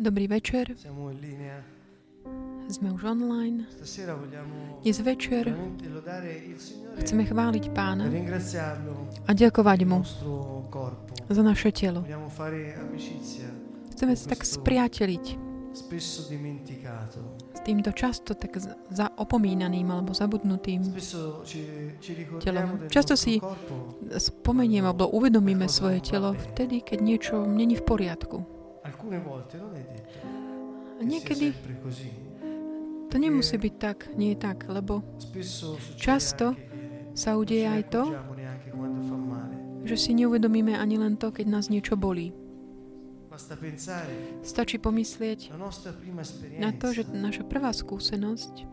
Dobrý večer, sme už online. Dnes večer. chceme chváliť e Pána ringraziarlo a ďakovať Mu za naše telo. Chceme sa tak spriateliť. s týmto často tak za opomínaným alebo zabudnutým Telom. Často si corpo. spomeniem alebo uvedomíme svoje telo vtedy, keď niečo není v poriadku. Alcune volte non è detto. Niekedy to nemusí byť tak, nie je tak, lebo Často sa udeje aj to, že si neuvedomíme ani len to, keď nás niečo bolí. Stačí pomyslieť na to, že naša prvá skúsenosť,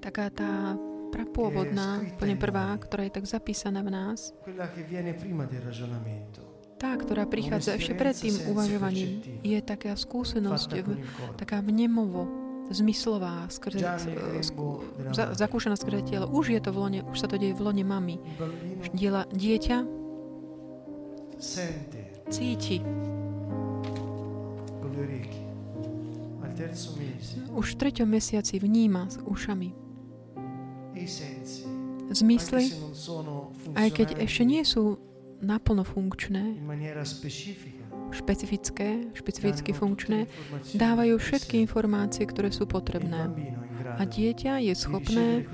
taká tá prapôvodná, úplne prvá, ktorá je tak zapísaná v nás, tá, ktorá prichádza ešte pred tým uvažovaním, je taká skúsenosť, taká vnemovo, zmyslová, skrze, Già nel sk- grembo della za, zakúšaná skrze telo. Už je to v lone, už sa to deje v lone mami. Diela, dieťa cíti. Už v treťom mesiaci vníma s ušami. Zmysly, aj keď ešte nie sú naplno funkčné, špecifické, špecificky funkčné, dávajú všetky informácie, ktoré sú potrebné. A dieťa je schopné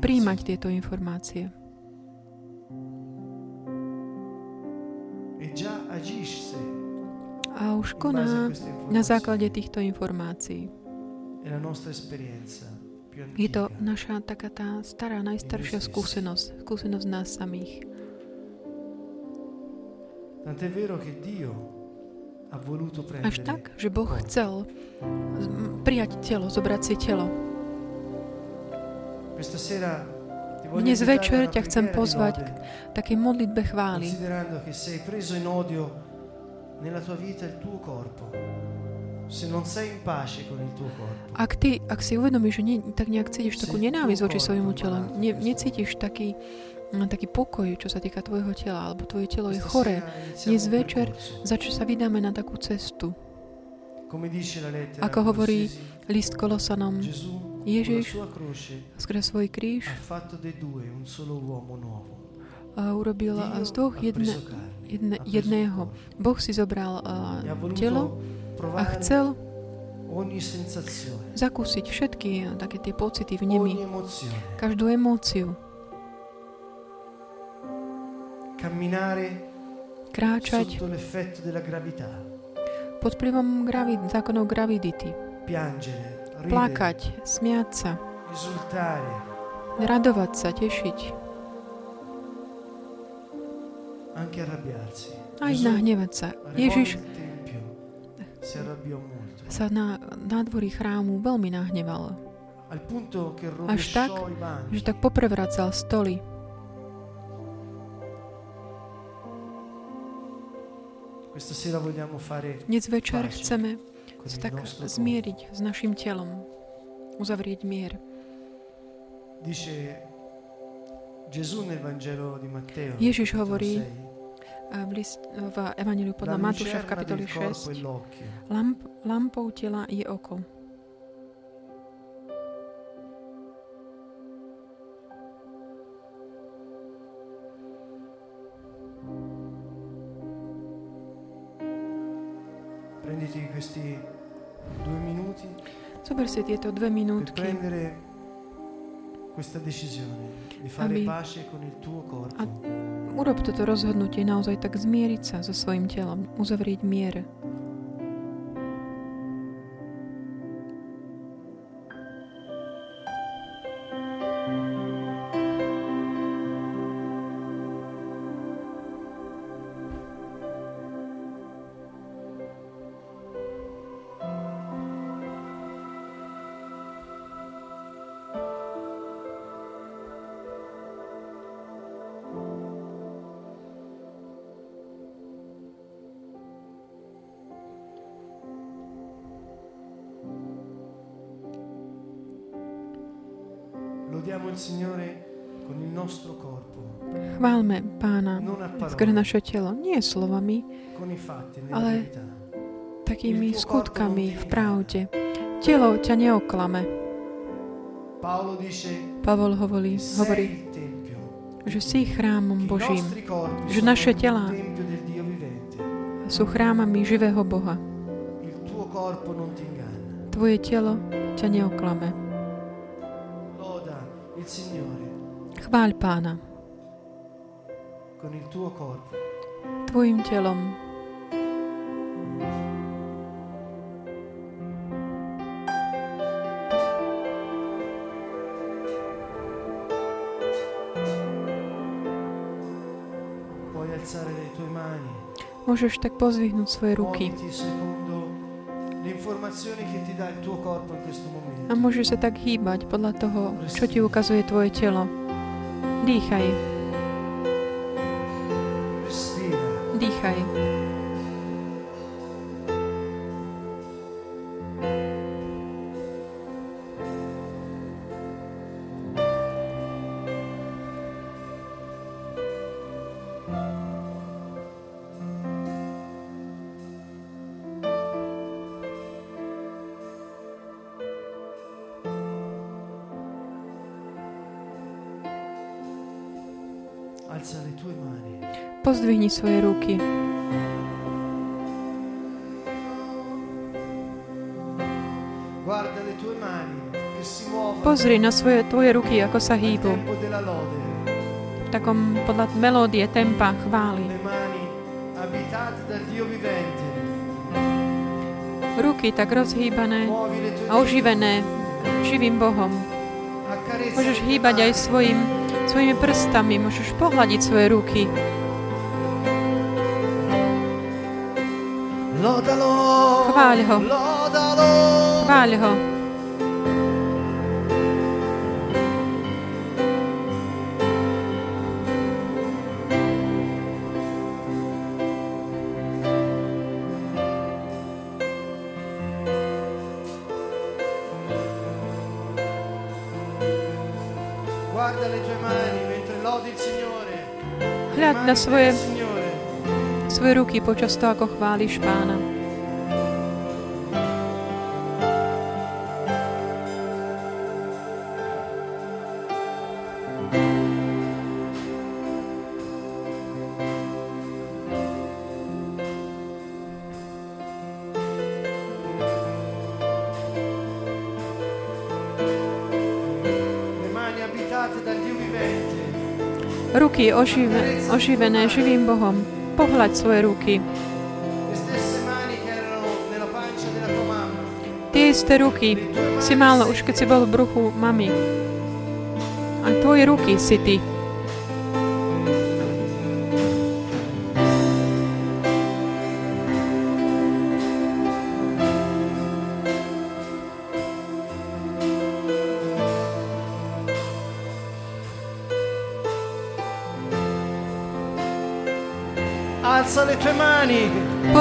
príjmať tieto informácie. e A už koná na základe týchto informácií. Je to naša taká tá stará, najstaršia skúsenosť. Skúsenosť nás samých. Až tak, že Boh chcel prijať telo, zobrať si telo. Dnes večer ťa chcem pozvať k takej modlitbe chvály. Ak ty, ak si uvedomíš, že nie, tak nejak cítiš takú nenávisť voči svojmu telu, ne, necítiš taký, taký pokoj, čo sa týka tvojho tela, alebo tvoje telo je choré, dnes večer percorso. za čo sa vydáme na takú cestu. Ako hovorí List Kolosanom, Ježiš skrze svoj kríž a urobil z dvoch jedne, jedne, jedného. Boh si zobral telo a chcel zakúsiť všetky také tie pocity v nemi, každú emóciu, kráčať sotto l'effetto della gravità, pod vplyvom gravid, zákonov gravidity, plakať, smiať sa, radovať sa, tešiť, anche arrabbiarsi. aj nahnevať sa. Ježiš sa na nádvorí chrámu veľmi nahneval, Až tak, že tak poprevracal stoly. Dnes večer chceme sa tak zmieriť s našim telom, uzavrieť mier. Ježiš hovorí 6, A v, list, v Evangeliu podľa Matúša v kapitoli del corpo è 6. l'occhio. Lamp, lampou tela je oko. Prenditi questi due minuti Zober si tieto dve per minútky, prendere questa decisione di fare Aby- pace con il tuo corpo. A- urob toto rozhodnutie naozaj tak zmieriť sa so svojim telom, uzavrieť mier. Parole, naše telo. Nie slovami, Ale takými skutkami v pravde. Telo ťa neoklame. Pavol hovorí, hovorí že si chrámom Božím. že naše vivente. Sú chrámami živého Boha. Tvoje telo ťa neoklame. Chváľ Pána tvojim telom. Môžeš tak pozvihnúť svoje ruky. A môžeš sa tak hýbať podľa toho, čo ti ukazuje tvoje telo. Dýchaj, Pozdvihni svoje ruky. Pozri na svoje, tvoje ruky, ako sa hýbu. V takom podľa melódie, tempa, chvály. Ruky tak rozhýbané a oživené živým Bohom. Môžeš hýbať aj svojim, svojimi prstami, môžeš pohľadiť svoje ruky. Lodalo. Chváľ ho. Lodalo. Chváľ ho. Guarda le tue mani mentre lodi il Signore. Le Hľad mani na svoje, ruky počas toho, ako chváliš Pána. Ruky ožive, oživené živým Bohom. Pohľaď svoje ruky. Tie isté ruky si mal už keď si bol v bruchu mami. A tvoje ruky si ty.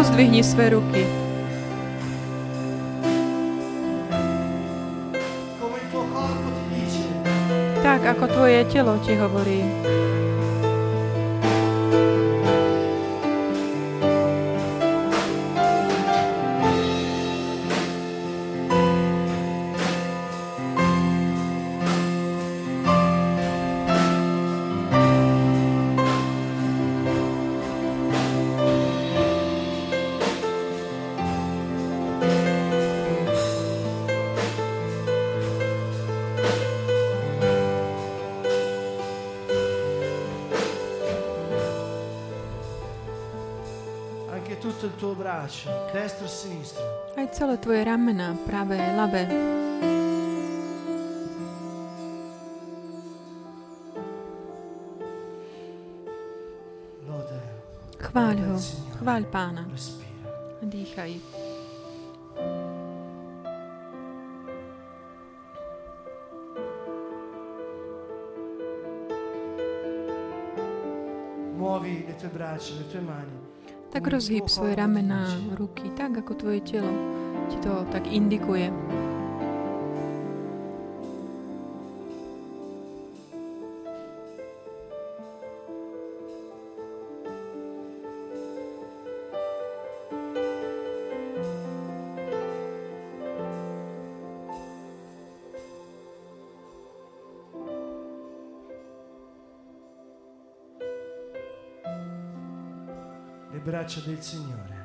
Pozdvihni svoje ruky. Tak, ako tvoje telo ti hovorí. Tutto il tuo braccio, destro e sinistro. Aj celé tvoje ramená, pravé, ľavé. Chváľ ho. Chváľ pána. Dýchaj. Muovi le tue braccia, le tue mani. Tak rozhýb svoje ramená, ruky, tak ako tvoje telo ti to tak indikuje. Braccia del Signore,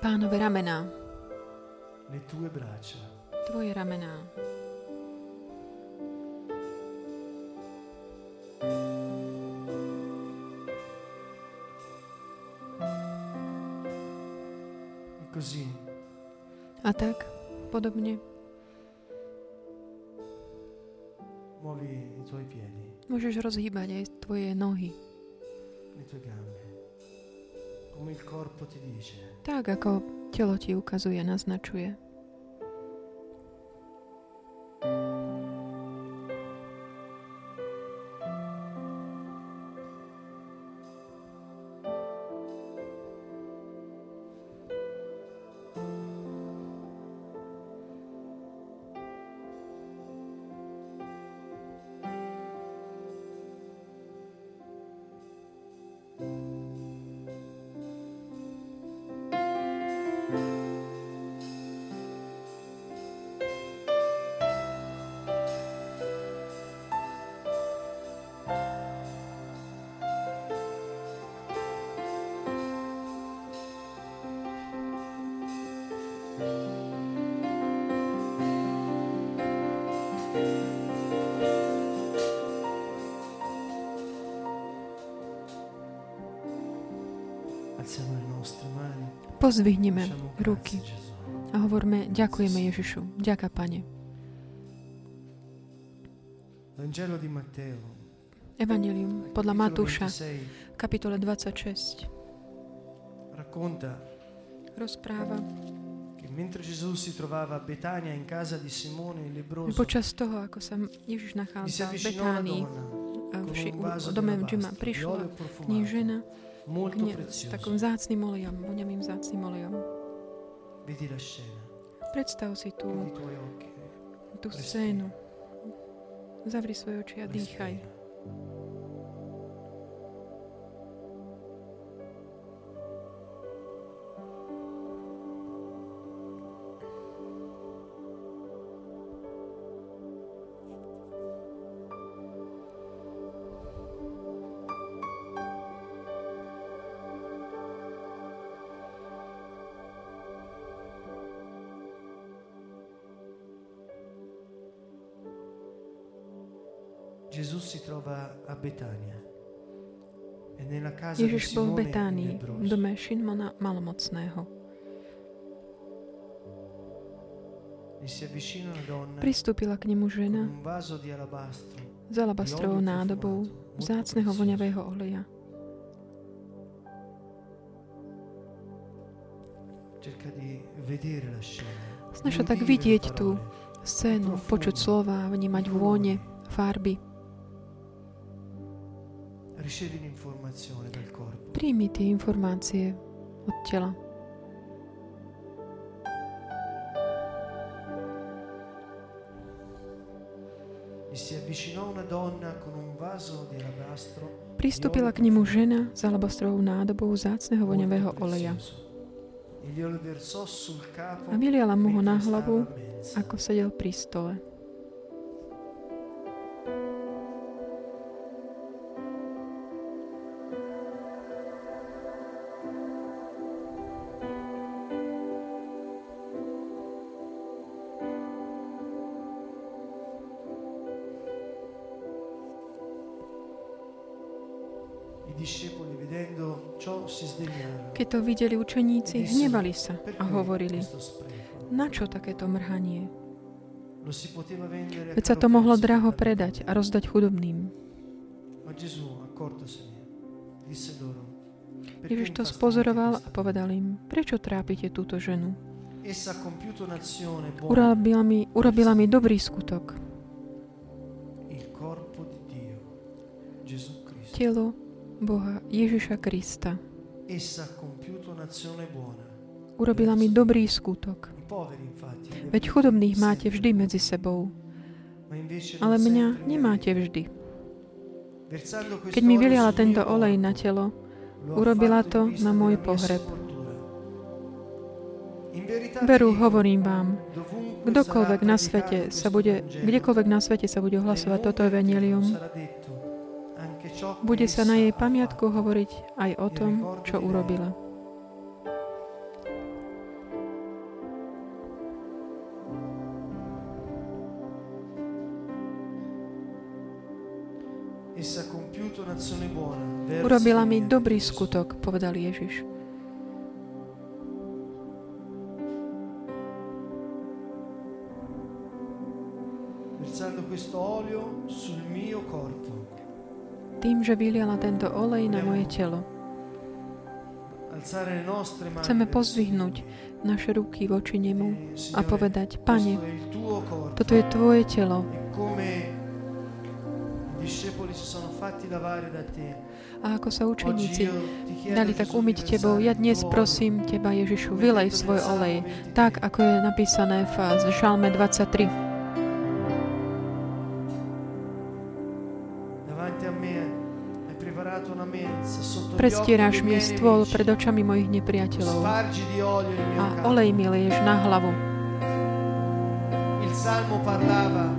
Pánové ramená, le tue braccia. tvoje ramená. E così A tak, podobne, muovi i tuoi piedi, môžeš rozhýbať aj tvoje nohy. le tue gambe, Tak, ako telo ti ukazuje, naznačuje. Diciamo ruky a hovoríme, ďakujeme Ježišu. Ďaká, Pane. Evangelium podľa Matúša, 26, v kapitole 26, racconta rozpráva, počas toho, ako sa Ježiš nachádzal v Betánii, v, dome di prišla k žena molto prezioso. takým zácným olejom, voňavým zácným olejom. Vedi la scena, Predstav si tú, tú scénu. Zavri svoje oči a respira. Ježiš bol v Betánii, v dome Šimona Malomocného. Pristúpila k nemu žena s alabastrovou nádobou vzácneho voňavého oleja. Snažia tak vidieť tú scénu, počuť slova, vnímať vône, farby. Príjmi tie informácie od tela. Di alabastro Pristúpila k nemu žena s alabastrovou nádobou zácneho voňavého oleja. E a vyliala mu ho na hlavu, ako sedel pri stole. Keď to videli učeníci, hnevali sa a hovorili, na čo takéto mrhanie? Veď sa to mohlo draho predať a rozdať chudobným. Ma Gesù, accortosene, disse loro, "Perché Ježiš to spozoroval a povedal im, prečo trápite túto ženu? Urobila mi, urobila mi dobrý skutok. Telo Boha Ježiša Krista. Urobila mi dobrý skutok. Veď chudobných máte vždy medzi sebou, ale mňa nemáte vždy. Keď mi vyliala tento olej na telo, urobila to na môj pohreb. Veru, hovorím vám, kdokoľvek na svete sa bude, kdekoľvek na svete sa bude ohlasovať toto intero evanelium, Bude sa na jej pamiatku hovoriť aj o tom, čo urobila. Urobila mi dobrý skutok, povedal Ježiš. Tým, že vyliala tento olej na moje telo, chceme verso pozvihnúť naše ruky voči nemu a povedať, Pane, toto je tvoje telo. E. A ako sa učeníci dali tak umyť tebou, ja dnes prosím teba, Ježišu, vylej svoj olej, 23. tak ako je napísané v Žalme 23. Prestieráš mi stôl pred očami mojich nepriateľov a olej mi leješ na hlavu.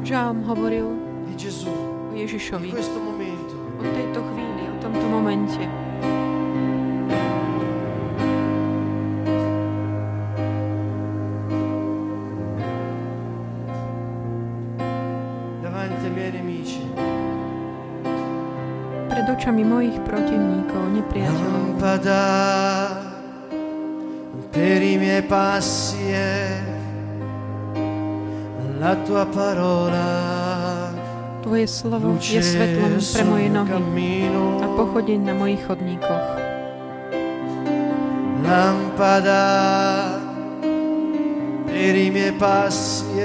Žalm hovoril o Ježišovi, o tejto chvíli, o tomto momente. Očami mojich protivníkov, nepriateľov. Lampada per i miei passi è la tua parola. Tvoje slovo je svetlom pre moje nohy a pochodeň na mojich chodníkoch. Lampada per i miei passi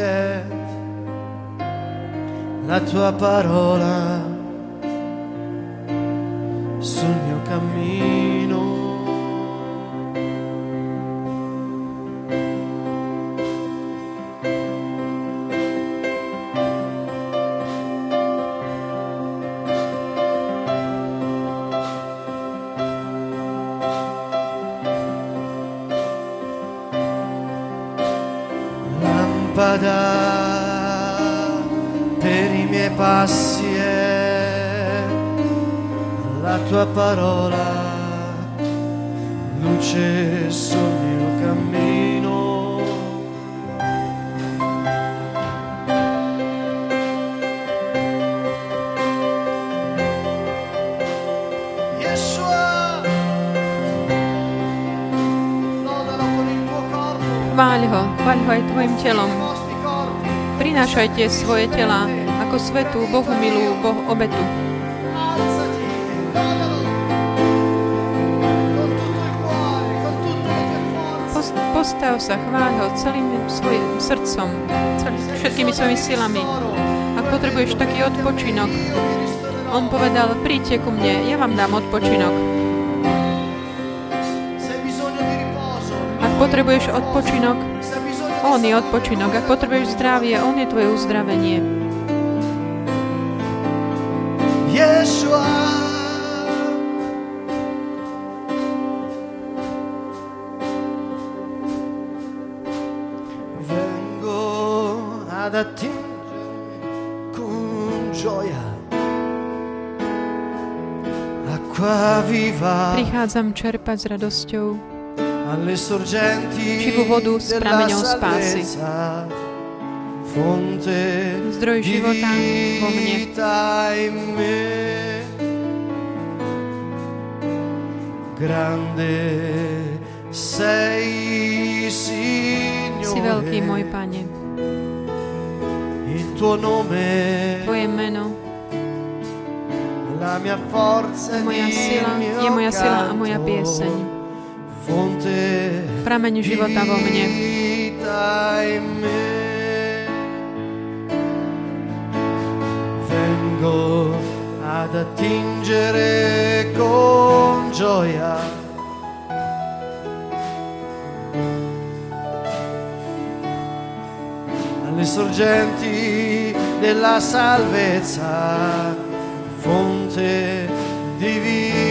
la tua parola Prinášajte svoje tela ako svetú, Bohu milú, Boh obetu. Post, postav sa, chváľ ho celým svojim srdcom, celý, všetkými svojimi silami. Ak potrebuješ taký odpočinok, on povedal, príďte ku mne, ja vám dám odpočinok. Ak potrebuješ odpočinok, on je odpočinok. Ak potrebuješ zdravie, on je tvoje uzdravenie. Yeshua. Vengo ad con gioia. Prichádzam čerpať s radosťou živú vodu s della prameňou spásy. Zdroj života vo mne. vita in me. Grande sei, Signore. Si veľký môj Pane. Il tuo nome, Tvoje meno la mia forza, je moja il sila, je moja sila a moja pieseň. Fonte Prameň života vo mne. Vengo ad attingere con gioia. Alle sorgenti della salvezza, fonte di vita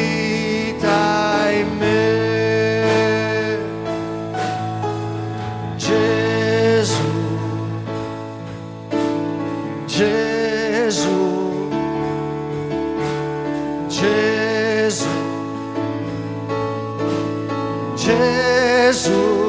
Jesus.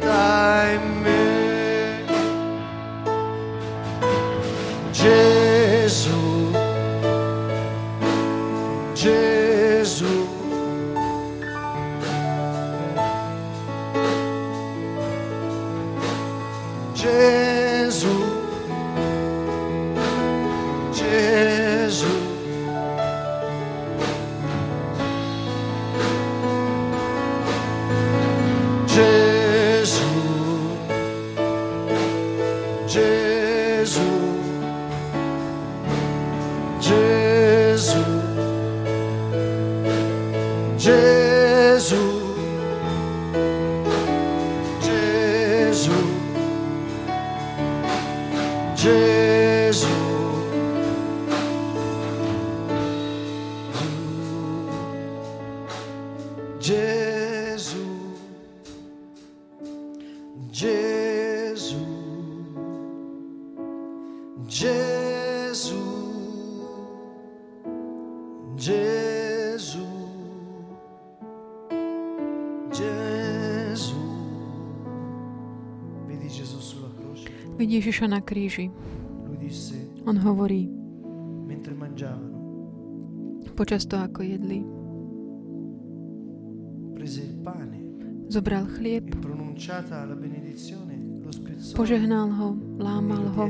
time. J. Ježiša na kríži. On hovorí, počas toho, ako jedli, zobral chlieb, požehnal ho, lámal ho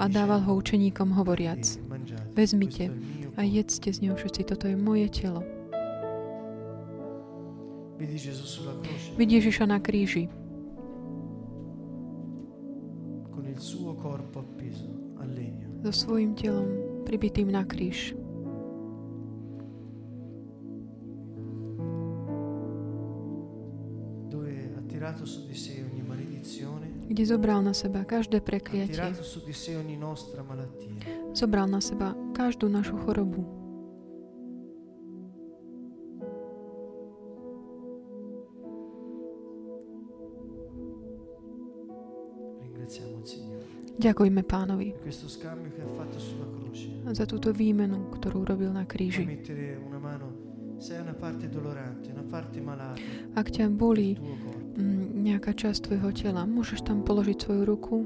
a dával ho učeníkom hovoriac, vezmite a jedzte z neho všetci, toto je moje telo. Vidí Ježiša na kríži. so svojím telom pribitým na kríž. kde zobral na seba každé prekliatie. Zobral na seba každú našu chorobu. Ďakujme pánovi za túto výmenu, ktorú robil na kríži. Ak ťa bolí mm, nejaká časť tvojho tela, môžeš tam položiť svoju ruku.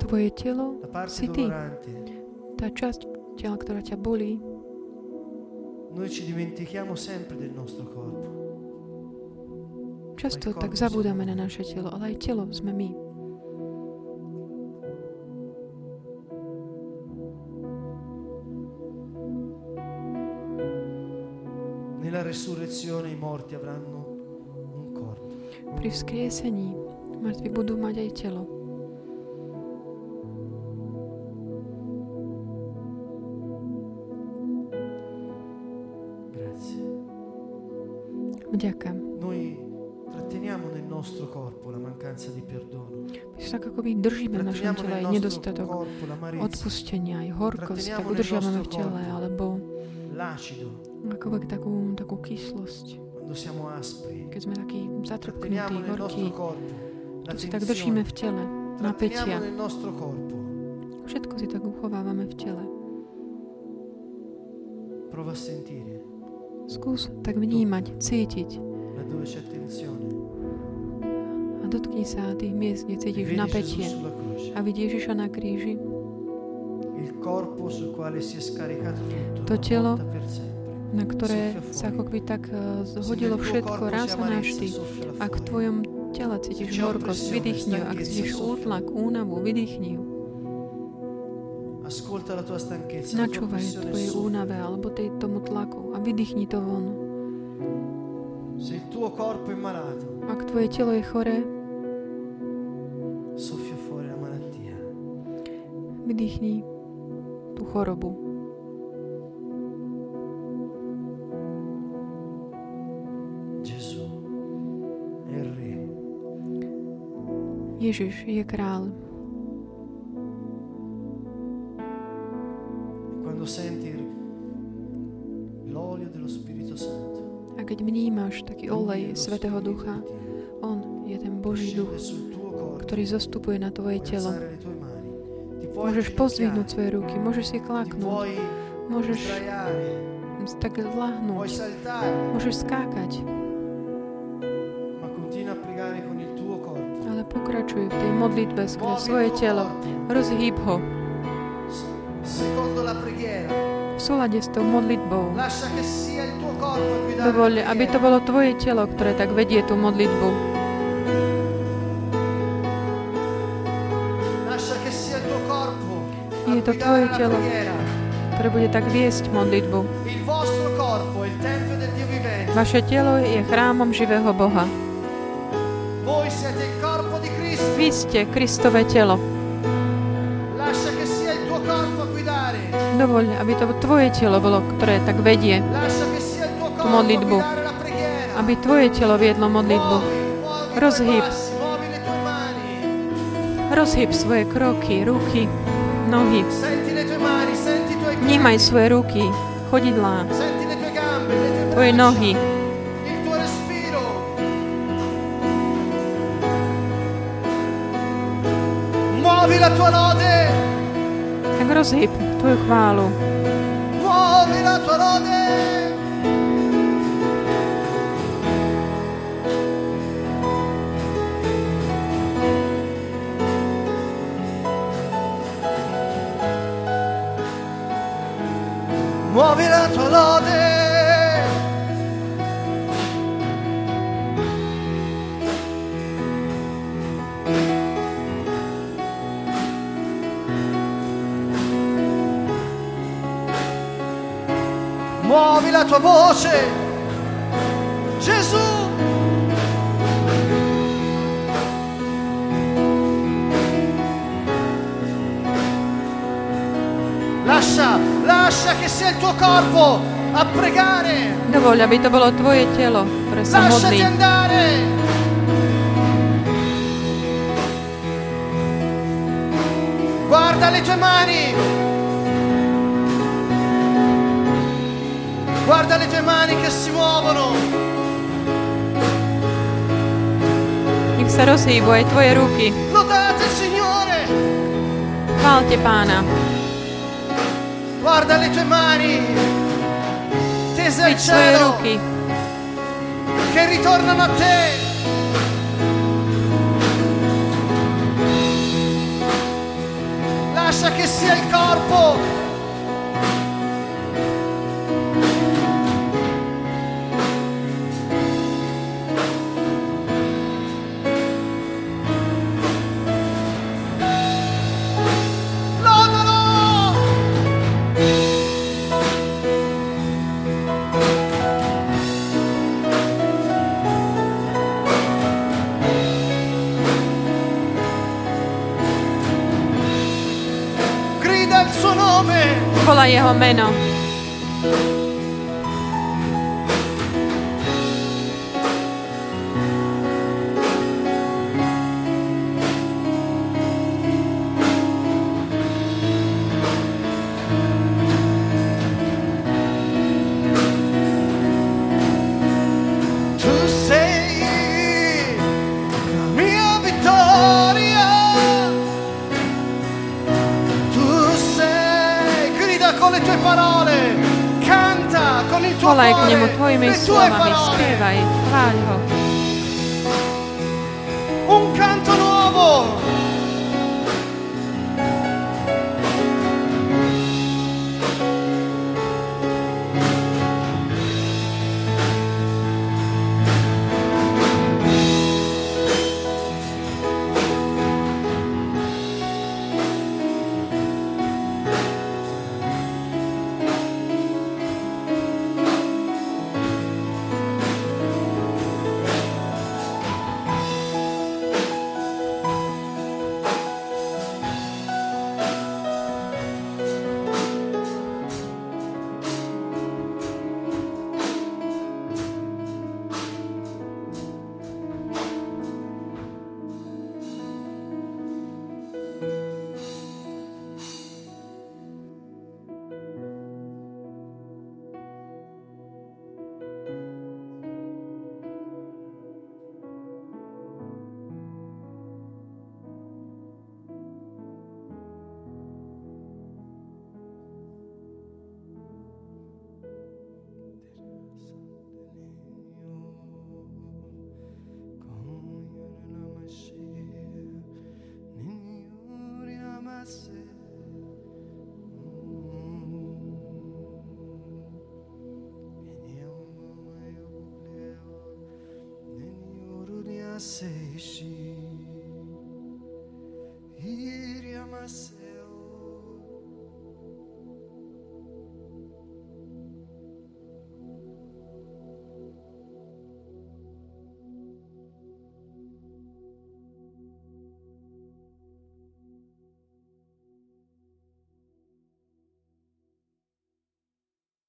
Tvoje telo si ty. Tá časť tela, ktorá ťa bolí, Noi ci dimentichiamo sempre del nostro corpo často tak zabúdame na naše telo, ale aj telo sme my. Nella resurrezione i morti avranno un corpo. Pri vzkriesení mŕtvi budú mať aj telo. Grazie. Vďaka. tak akoby držíme v našom tele aj nedostatok odpustenia, aj horkosť, tak udržiavame v tele, alebo akoby takú, takú kyslosť. Keď sme takí zatrpknutí, horkí, to si tak držíme v tele, napätia. Všetko si tak uchovávame v tele. Skús tak vnímať, cítiť, a dotkni sa tých miest, kde cítiš napätie. A vidíš Ježiša na kríži, To telo, na ktoré sa ako keby tak eh, zhodilo všetko raz a navždy. Ak v tvojom tele cítiš horkosť, vydýchni ju. Ak cítiš útlak, únavu, vydýchni ju. Načúvaj tvojej únave alebo tej, tomu tlaku a vydýchni to von. Ak tvoje telo je choré, vydýchni tú chorobu. Ježiš je král. A keď vnímaš taký olej Svetého Ducha, on je ten Boží duch, ktorý zostupuje na tvoje telo. Môžeš pozdvihnúť svoje ruky, môžeš si klaknúť, môžeš tak lahnúť, môžeš skákať, ale pokračuj v tej modlitbe skrze svoje telo. Rozhýb ho. V súlade s tou modlitbou. Dovoľ, aby to bolo tvoje telo, ktoré tak vedie tú modlitbu. To tvoje telo. ktoré bude tak viesť modlitbu. Vaše telo je chrámom živého Boha. Vy ste Kristové telo. Dovoľ, aby to tvoje telo bolo, ktoré tak vedie. A modlitbu. Aby tvoje telo viedlo modlitbu. Mani. Rozhyb svoje kroky, ruky, nohy. Vnímaj svoje ruky, chodidlá, tvoje nohy, tak rozhyb tvoju chválu. Muovi la tua lode. Muovi la tua voce. Gesù. Lascia, lascia che sia il tuo corpo a pregare. Dovoľ, aby to bolo tvoje telo, ktoré sa Lasciati modlí. andare. Guarda le tue mani. Guarda le tue mani che si muovono. Nech sa rozhýbu aj tvoje ruky. Lodate il Signore. Chválte pána. Guarda le tue mani. Tese al cielo che ritornano a te. Lascia che sia il corpo Volaj Volaj k nemu tvojimi slovami, spievaj, chváľ ho. Un canto nuovo.